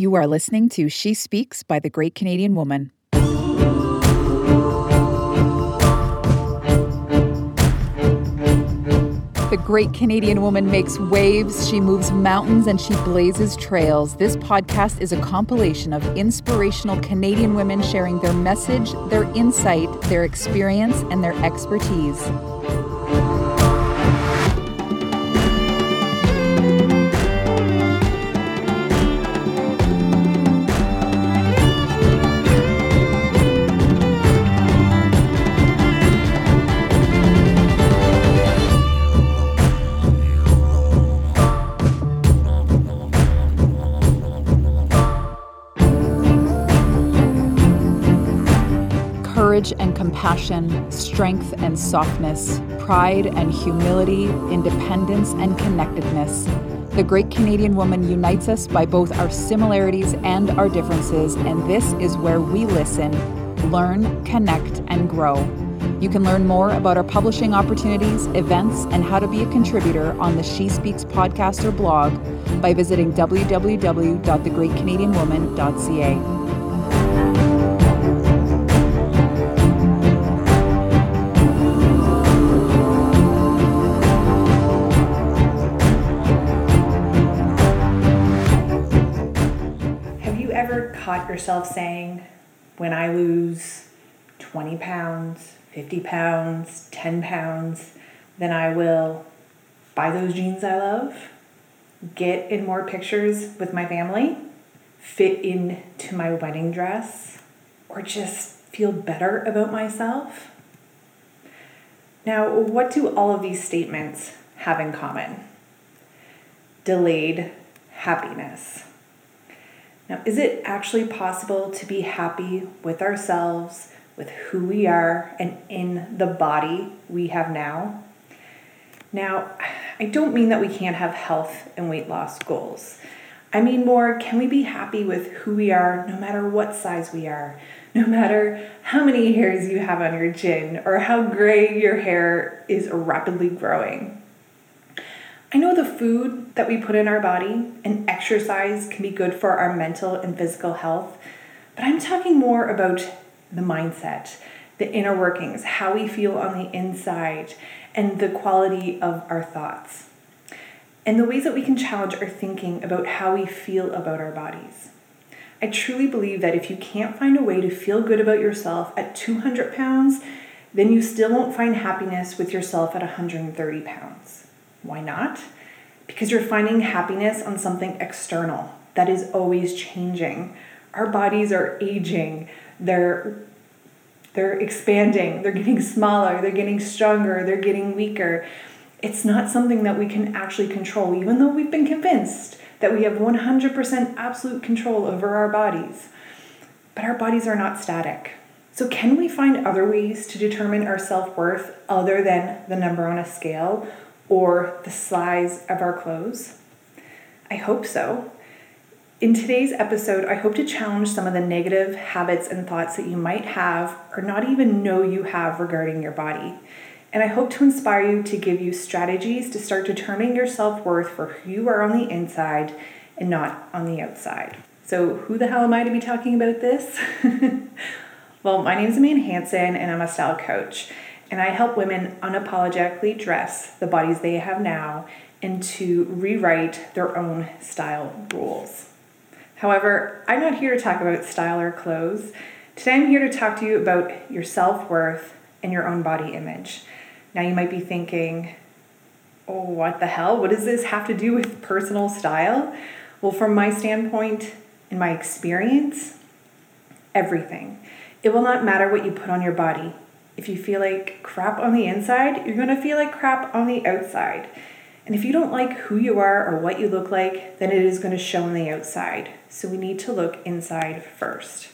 You are listening to She Speaks by the Great Canadian Woman. The great Canadian woman makes waves, she moves mountains, and she blazes trails. This podcast is a compilation of inspirational Canadian women sharing their message, their insight, their experience, and their expertise. Courage and compassion, strength and softness, pride and humility, independence and connectedness. The great Canadian woman unites us by both our similarities and our differences, and this is where we listen, learn, connect, and grow. You can learn more about our publishing opportunities, events, and how to be a contributor on the She Speaks podcast or blog by visiting www.thegreatcanadianwoman.ca. yourself saying, when I lose 20 pounds, 50 pounds, 10 pounds, then I will buy those jeans I love, get in more pictures with my family, fit into my wedding dress, or just feel better about myself? Now, what do all of these statements have in common? Delayed happiness. Now, is it actually possible to be happy with ourselves, with who we are, and in the body we have now? Now, I don't mean that we can't have health and weight loss goals. I mean more, can we be happy with who we are no matter what size we are? No matter how many hairs you have on your chin or how gray your hair is rapidly growing. I know the food that we put in our body and exercise can be good for our mental and physical health, but I'm talking more about the mindset, the inner workings, how we feel on the inside, and the quality of our thoughts, and the ways that we can challenge our thinking about how we feel about our bodies. I truly believe that if you can't find a way to feel good about yourself at 200 pounds, then you still won't find happiness with yourself at 130 pounds. Why not? Because you're finding happiness on something external that is always changing. Our bodies are aging. They're they're expanding, they're getting smaller, they're getting stronger, they're getting weaker. It's not something that we can actually control, even though we've been convinced that we have 100% absolute control over our bodies. But our bodies are not static. So, can we find other ways to determine our self worth other than the number on a scale or the size of our clothes? I hope so. In today's episode, I hope to challenge some of the negative habits and thoughts that you might have or not even know you have regarding your body. And I hope to inspire you to give you strategies to start determining your self worth for who you are on the inside and not on the outside. So, who the hell am I to be talking about this? well, my name is Amanda Hanson, and I'm a style coach and I help women unapologetically dress the bodies they have now and to rewrite their own style rules. However, I'm not here to talk about style or clothes. Today I'm here to talk to you about your self worth and your own body image. Now you might be thinking, oh, what the hell? What does this have to do with personal style? Well, from my standpoint, in my experience, everything. It will not matter what you put on your body if you feel like crap on the inside, you're going to feel like crap on the outside. And if you don't like who you are or what you look like, then it is going to show on the outside. So we need to look inside first.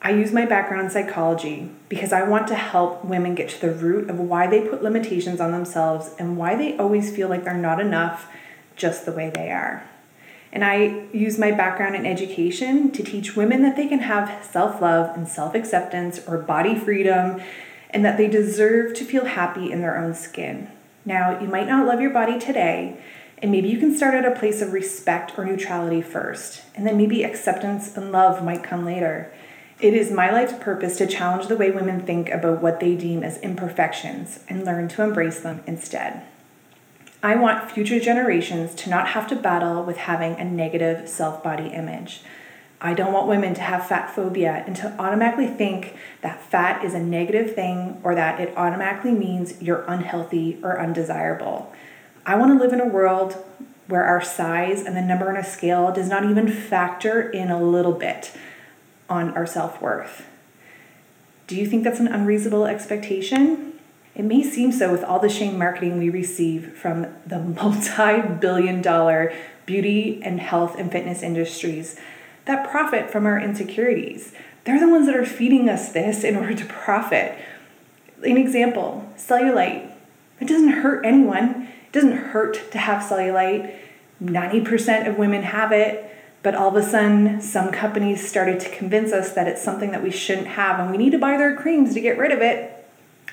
I use my background in psychology because I want to help women get to the root of why they put limitations on themselves and why they always feel like they're not enough just the way they are. And I use my background in education to teach women that they can have self love and self acceptance or body freedom and that they deserve to feel happy in their own skin. Now, you might not love your body today, And maybe you can start at a place of respect or neutrality first, and then maybe acceptance and love might come later. It is my life's purpose to challenge the way women think about what they deem as imperfections and learn to embrace them instead. I want future generations to not have to battle with having a negative self body image. I don't want women to have fat phobia and to automatically think that fat is a negative thing or that it automatically means you're unhealthy or undesirable. I want to live in a world where our size and the number on a scale does not even factor in a little bit on our self worth. Do you think that's an unreasonable expectation? It may seem so with all the shame marketing we receive from the multi billion dollar beauty and health and fitness industries that profit from our insecurities. They're the ones that are feeding us this in order to profit. An example cellulite. It doesn't hurt anyone it doesn't hurt to have cellulite. 90% of women have it, but all of a sudden, some companies started to convince us that it's something that we shouldn't have and we need to buy their creams to get rid of it.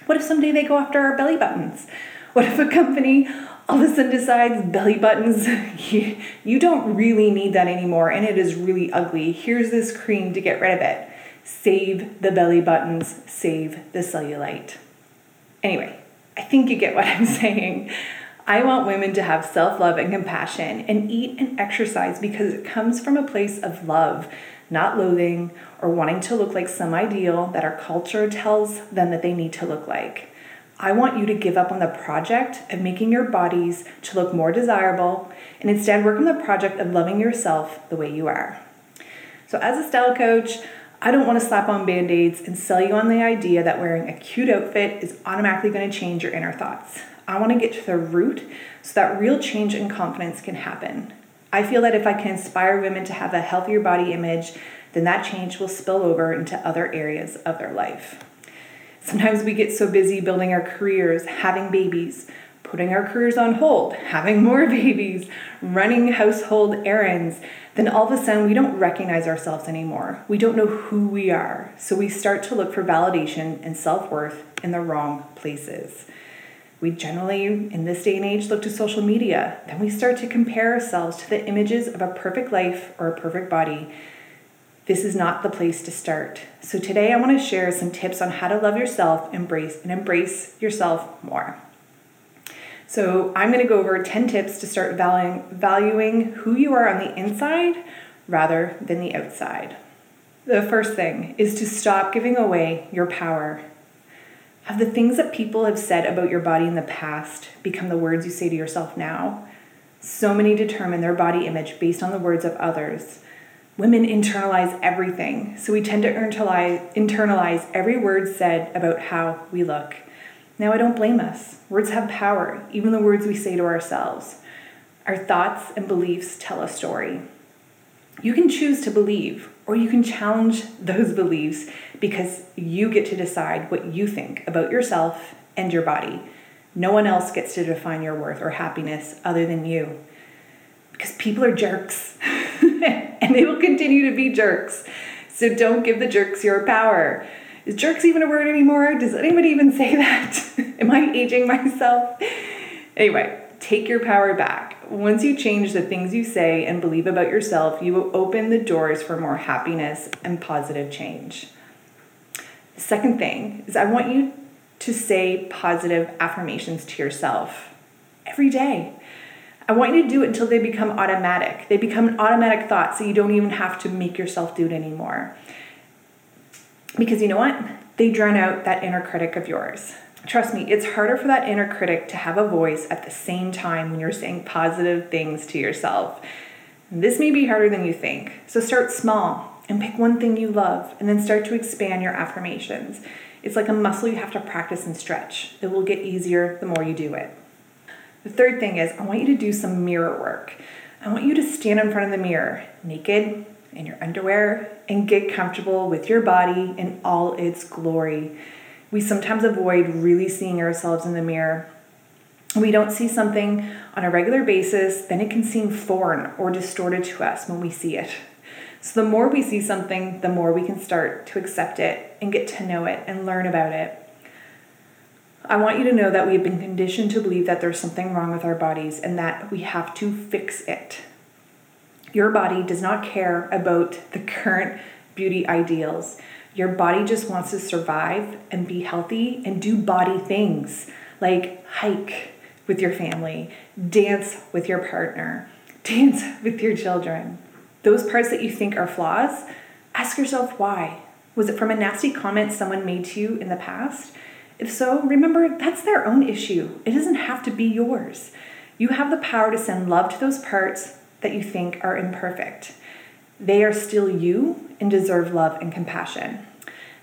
What if someday they go after our belly buttons? What if a company all of a sudden decides belly buttons, you, you don't really need that anymore and it is really ugly. Here's this cream to get rid of it. Save the belly buttons, save the cellulite. Anyway, I think you get what I'm saying. I want women to have self love and compassion and eat and exercise because it comes from a place of love, not loathing or wanting to look like some ideal that our culture tells them that they need to look like. I want you to give up on the project of making your bodies to look more desirable and instead work on the project of loving yourself the way you are. So, as a style coach, I don't want to slap on band aids and sell you on the idea that wearing a cute outfit is automatically going to change your inner thoughts. I want to get to the root so that real change and confidence can happen. I feel that if I can inspire women to have a healthier body image, then that change will spill over into other areas of their life. Sometimes we get so busy building our careers, having babies, putting our careers on hold, having more babies, running household errands, then all of a sudden we don't recognize ourselves anymore. We don't know who we are. So we start to look for validation and self worth in the wrong places. We generally, in this day and age, look to social media. Then we start to compare ourselves to the images of a perfect life or a perfect body. This is not the place to start. So today I want to share some tips on how to love yourself, embrace and embrace yourself more. So I'm going to go over 10 tips to start valuing, valuing who you are on the inside rather than the outside. The first thing is to stop giving away your power have the things that people have said about your body in the past become the words you say to yourself now? So many determine their body image based on the words of others. Women internalize everything, so we tend to internalize, every word said about how we look. Now, I don't blame us. Words have power, even the words we say to ourselves. Our thoughts and beliefs tell a story. You can choose to believe, or you can challenge those beliefs because you get to decide what you think about yourself and your body. No one else gets to define your worth or happiness other than you. Because people are jerks and they will continue to be jerks. So don't give the jerks your power. Is jerks even a word anymore? Does anybody even say that? Am I aging myself? Anyway, take your power back. Once you change the things you say and believe about yourself, you will open the doors for more happiness and positive change. The second thing is I want you to say positive affirmations to yourself every day. I want you to do it until they become automatic. They become an automatic thought so you don't even have to make yourself do it anymore. Because you know what? They drown out that inner critic of yours. Trust me, it's harder for that inner critic to have a voice at the same time when you're saying positive things to yourself. This may be harder than you think. So start small and pick one thing you love and then start to expand your affirmations. It's like a muscle you have to practice and stretch. It will get easier the more you do it. The third thing is, I want you to do some mirror work. I want you to stand in front of the mirror, naked, in your underwear, and get comfortable with your body in all its glory. We sometimes avoid really seeing ourselves in the mirror. We don't see something on a regular basis, then it can seem foreign or distorted to us when we see it. So, the more we see something, the more we can start to accept it and get to know it and learn about it. I want you to know that we have been conditioned to believe that there's something wrong with our bodies and that we have to fix it. Your body does not care about the current beauty ideals. Your body just wants to survive and be healthy and do body things like hike with your family, dance with your partner, dance with your children. Those parts that you think are flaws, ask yourself why. Was it from a nasty comment someone made to you in the past? If so, remember that's their own issue. It doesn't have to be yours. You have the power to send love to those parts that you think are imperfect. They are still you and deserve love and compassion.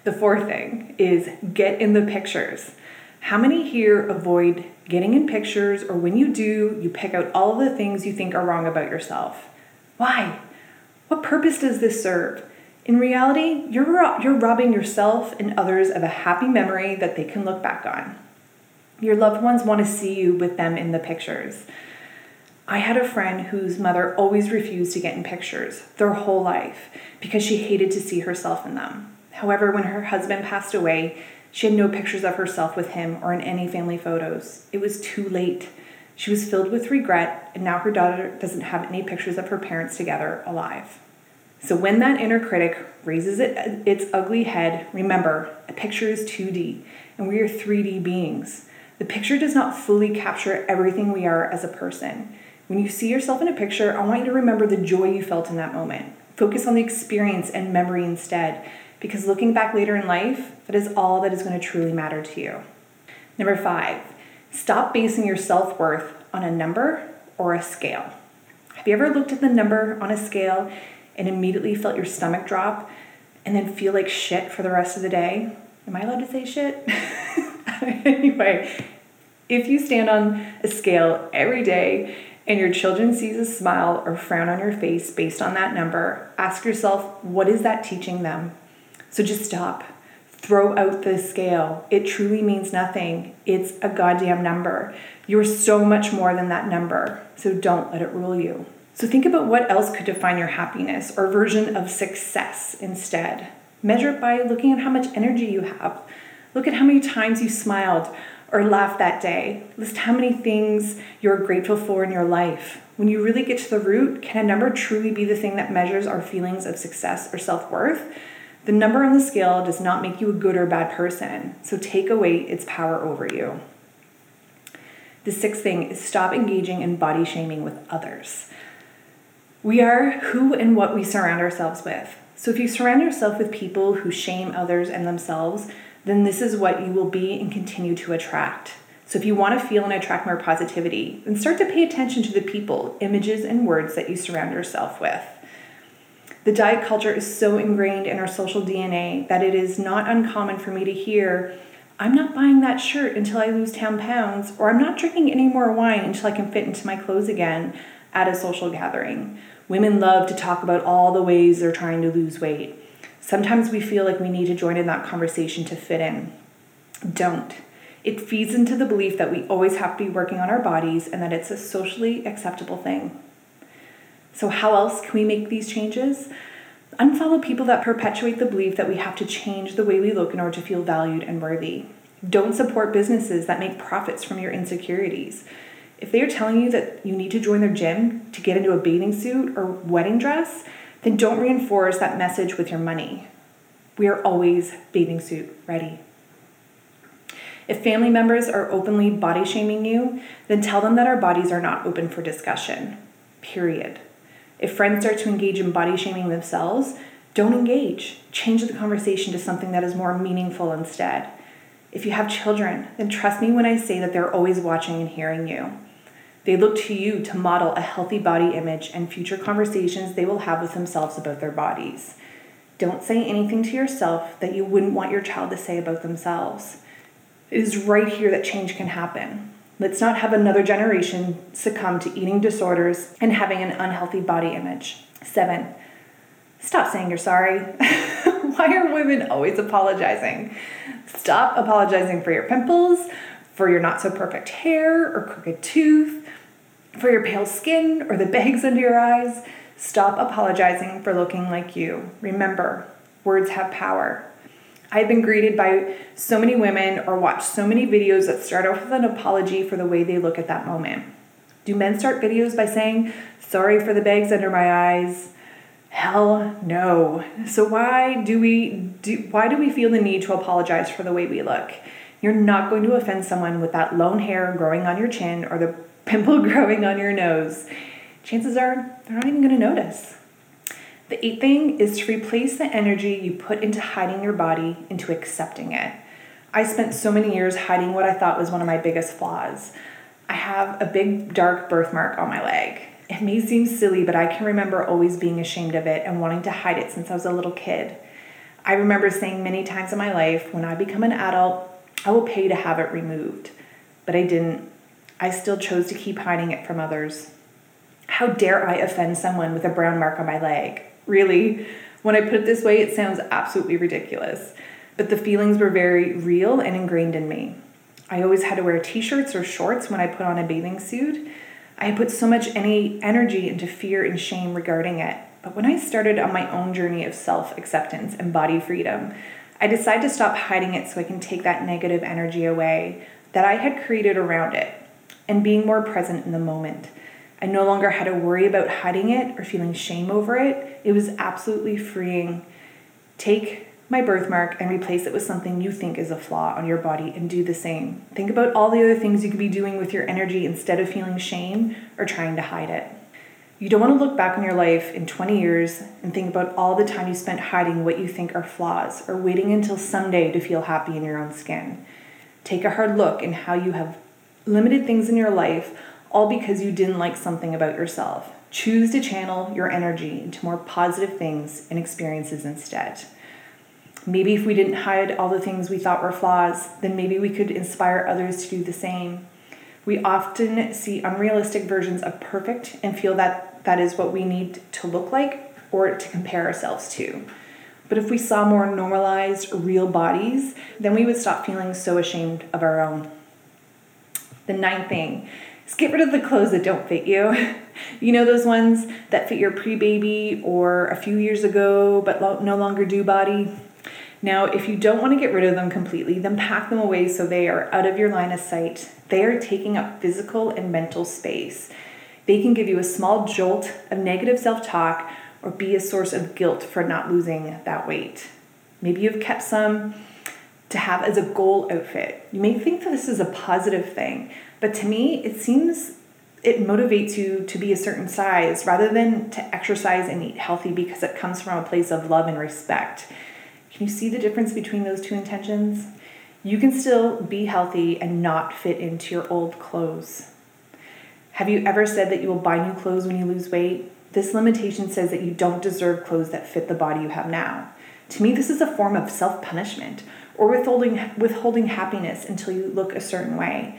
The fourth thing is get in the pictures. How many here avoid getting in pictures, or when you do, you pick out all the things you think are wrong about yourself? Why? What purpose does this serve? In reality, you're, you're robbing yourself and others of a happy memory that they can look back on. Your loved ones want to see you with them in the pictures. I had a friend whose mother always refused to get in pictures their whole life because she hated to see herself in them. However, when her husband passed away, she had no pictures of herself with him or in any family photos. It was too late. She was filled with regret, and now her daughter doesn't have any pictures of her parents together alive. So when that inner critic raises it, its ugly head, remember, a picture is 2D and we are 3D beings. The picture does not fully capture everything we are as a person. When you see yourself in a picture, I want you to remember the joy you felt in that moment. Focus on the experience and memory instead, because looking back later in life, that is all that is going to truly matter to you. Number five, stop basing your self worth on a number or a scale. Have you ever looked at the number on a scale and immediately felt your stomach drop and then feel like shit for the rest of the day. Am I allowed to say shit? anyway, if you stand on a scale every day and your children sees a smile or frown on your face based on that number, ask yourself, what is that teaching them? So just stop. Throw out the scale. It truly means nothing. It's a goddamn number. You're so much more than that number. So don't let it rule you. So think about what else could define your happiness or version of success instead. Measure it by looking at how much energy you have. Look at how many times you smiled or laughed that day. List how many things you're grateful for in your life. When you really get to the root, can a number truly be the thing that measures our feelings of success or self worth? The number on the scale does not make you a good or bad person, so take away its power over you. The sixth thing is stop engaging in body shaming with others. We are who and what we surround ourselves with. So if you surround yourself with people who shame others and themselves, then this is what you will be and continue to attract. So if you want to feel and attract more positivity, then start to pay attention to the people, images, and words that you surround yourself with. The diet culture is so ingrained in our social DNA that it is not uncommon for me to hear, I'm not buying that shirt until I lose 10 pounds, or I'm not drinking any more wine until I can fit into my clothes again at a social gathering. Women love to talk about all the ways they're trying to lose weight. Sometimes we feel like we need to join in that conversation to fit in. Don't. It feeds into the belief that we always have to be working on our bodies and that it's a socially acceptable thing. So, how else can we make these changes? Unfollow people that perpetuate the belief that we have to change the way we look in order to feel valued and worthy. Don't support businesses that make profits from your insecurities. If they are telling you that you need to join their gym to get into a bathing suit or wedding dress, then don't reinforce that message with your money. We are always bathing suit ready. If family members are openly body shaming you, then tell them that our bodies are not open for discussion. Period. If friends start to engage in body shaming themselves, don't engage. Change the conversation to something that is more meaningful instead. If you have children, then trust me when I say that they're always watching and hearing you. They look to you to model a healthy body image and future conversations they will have with themselves about their bodies. Don't say anything to yourself that you wouldn't want your child to say about themselves. It is right here that change can happen. Let's not have another generation succumb to eating disorders and having an unhealthy body image. Seven, stop saying you're sorry. Why are women always apologizing? Stop apologizing for your pimples, for your not so perfect hair or crooked tooth, for your pale skin or the bags under your eyes. Stop apologizing for looking like you. Remember, words have power. I've been greeted by so many women or watched so many videos that start off with an apology for the way they look at that moment. Do men start videos by saying, sorry for the bags under my eyes? Hell no. So why do we do why do we feel the need to apologize for the way we look? You're not going to offend someone with that lone hair growing on your chin or the pimple growing on your nose. Chances are they're not even going to notice. The eighth thing is to replace the energy you put into hiding your body into accepting it. I spent so many years hiding what I thought was one of my biggest flaws. I have a big dark birthmark on my leg. It may seem silly, but I can remember always being ashamed of it and wanting to hide it since I was a little kid. I remember saying many times in my life, when I become an adult, I will pay to have it removed. But I didn't. I still chose to keep hiding it from others. How dare I offend someone with a brown mark on my leg? Really, when I put it this way, it sounds absolutely ridiculous. But the feelings were very real and ingrained in me. I always had to wear t shirts or shorts when I put on a bathing suit. I put so much any energy into fear and shame regarding it. But when I started on my own journey of self acceptance and body freedom, I decided to stop hiding it so I can take that negative energy away that I had created around it and being more present in the moment. I no longer had to worry about hiding it or feeling shame over it. It was absolutely freeing. Take my birthmark and replace it with something you think is a flaw on your body and do the same. Think about all the other things you could be doing with your energy instead of feeling shame or trying to hide it. You don't want to look back on your life in 20 years and think about all the time you spent hiding what you think are flaws or waiting until someday to feel happy in your own skin. Take a hard look in how you have limited things in your life all because you didn't like something about yourself. Choose to channel your energy into more positive things and experiences instead. Maybe if we didn't hide all the things we thought were flaws, then maybe we could inspire others to do the same. We often see unrealistic versions of perfect and feel that that is what we need to look like or to compare ourselves to. But if we saw more normalized, real bodies, then we would stop feeling so ashamed of our own. The ninth thing is get rid of the clothes that don't fit you. you know, those ones that fit your pre baby or a few years ago but no longer do body? Now, if you don't want to get rid of them completely, then pack them away so they are out of your line of sight. They are taking up physical and mental space. They can give you a small jolt of negative self talk or be a source of guilt for not losing that weight. Maybe you've kept some to have as a goal outfit. You may think that this is a positive thing, but to me, it seems it motivates you to be a certain size rather than to exercise and eat healthy because it comes from a place of love and respect. Can you see the difference between those two intentions? You can still be healthy and not fit into your old clothes. Have you ever said that you will buy new clothes when you lose weight? This limitation says that you don't deserve clothes that fit the body you have now. To me, this is a form of self punishment or withholding, withholding happiness until you look a certain way.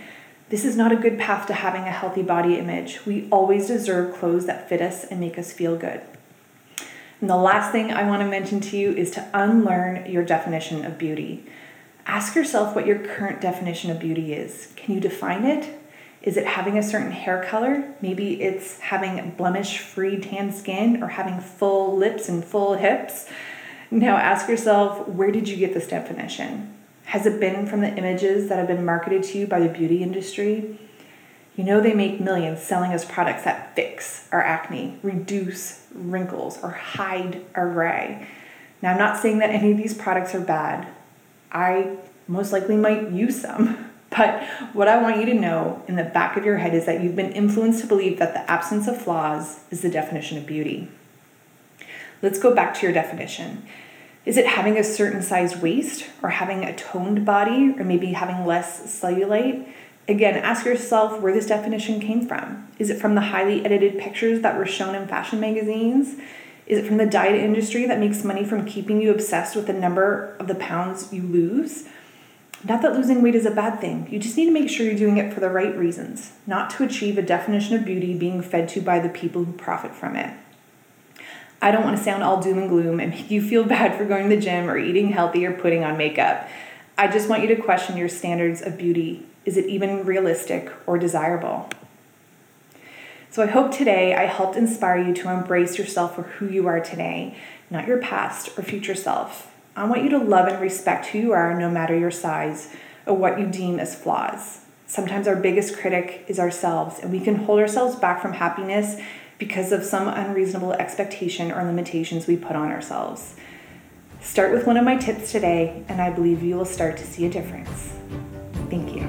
This is not a good path to having a healthy body image. We always deserve clothes that fit us and make us feel good. And the last thing I want to mention to you is to unlearn your definition of beauty. Ask yourself what your current definition of beauty is. Can you define it? Is it having a certain hair color? Maybe it's having blemish free tan skin or having full lips and full hips. Now ask yourself where did you get this definition? Has it been from the images that have been marketed to you by the beauty industry? You know they make millions selling us products that fix our acne, reduce wrinkles, or hide our gray. Now, I'm not saying that any of these products are bad. I most likely might use some. But what I want you to know in the back of your head is that you've been influenced to believe that the absence of flaws is the definition of beauty. Let's go back to your definition. Is it having a certain size waist or having a toned body or maybe having less cellulite? Again, ask yourself where this definition came from. Is it from the highly edited pictures that were shown in fashion magazines? Is it from the diet industry that makes money from keeping you obsessed with the number of the pounds you lose? Not that losing weight is a bad thing. You just need to make sure you're doing it for the right reasons, not to achieve a definition of beauty being fed to by the people who profit from it. I don't want to sound all doom and gloom and make you feel bad for going to the gym or eating healthy or putting on makeup. I just want you to question your standards of beauty is it even realistic or desirable? So I hope today I helped inspire you to embrace yourself for who you are today, not your past or future self. I want you to love and respect who you are, no matter your size or what you deem as flaws. Sometimes our biggest critic is ourselves, and we can hold ourselves back from happiness because of some unreasonable expectation or limitations we put on ourselves. Start with one of my tips today, and I believe you will start to see a difference. Thank you.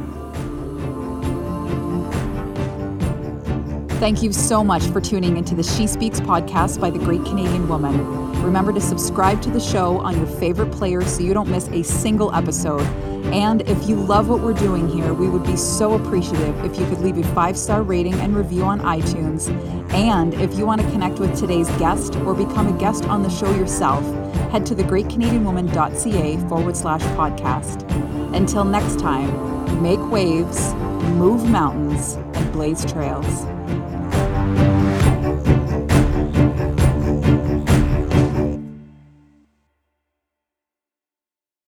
Thank you so much for tuning into the She Speaks podcast by the Great Canadian Woman. Remember to subscribe to the show on your favorite player so you don't miss a single episode. And if you love what we're doing here, we would be so appreciative if you could leave a five star rating and review on iTunes. And if you want to connect with today's guest or become a guest on the show yourself, head to thegreatcanadianwoman.ca forward slash podcast. Until next time, make waves, move mountains, and blaze trails.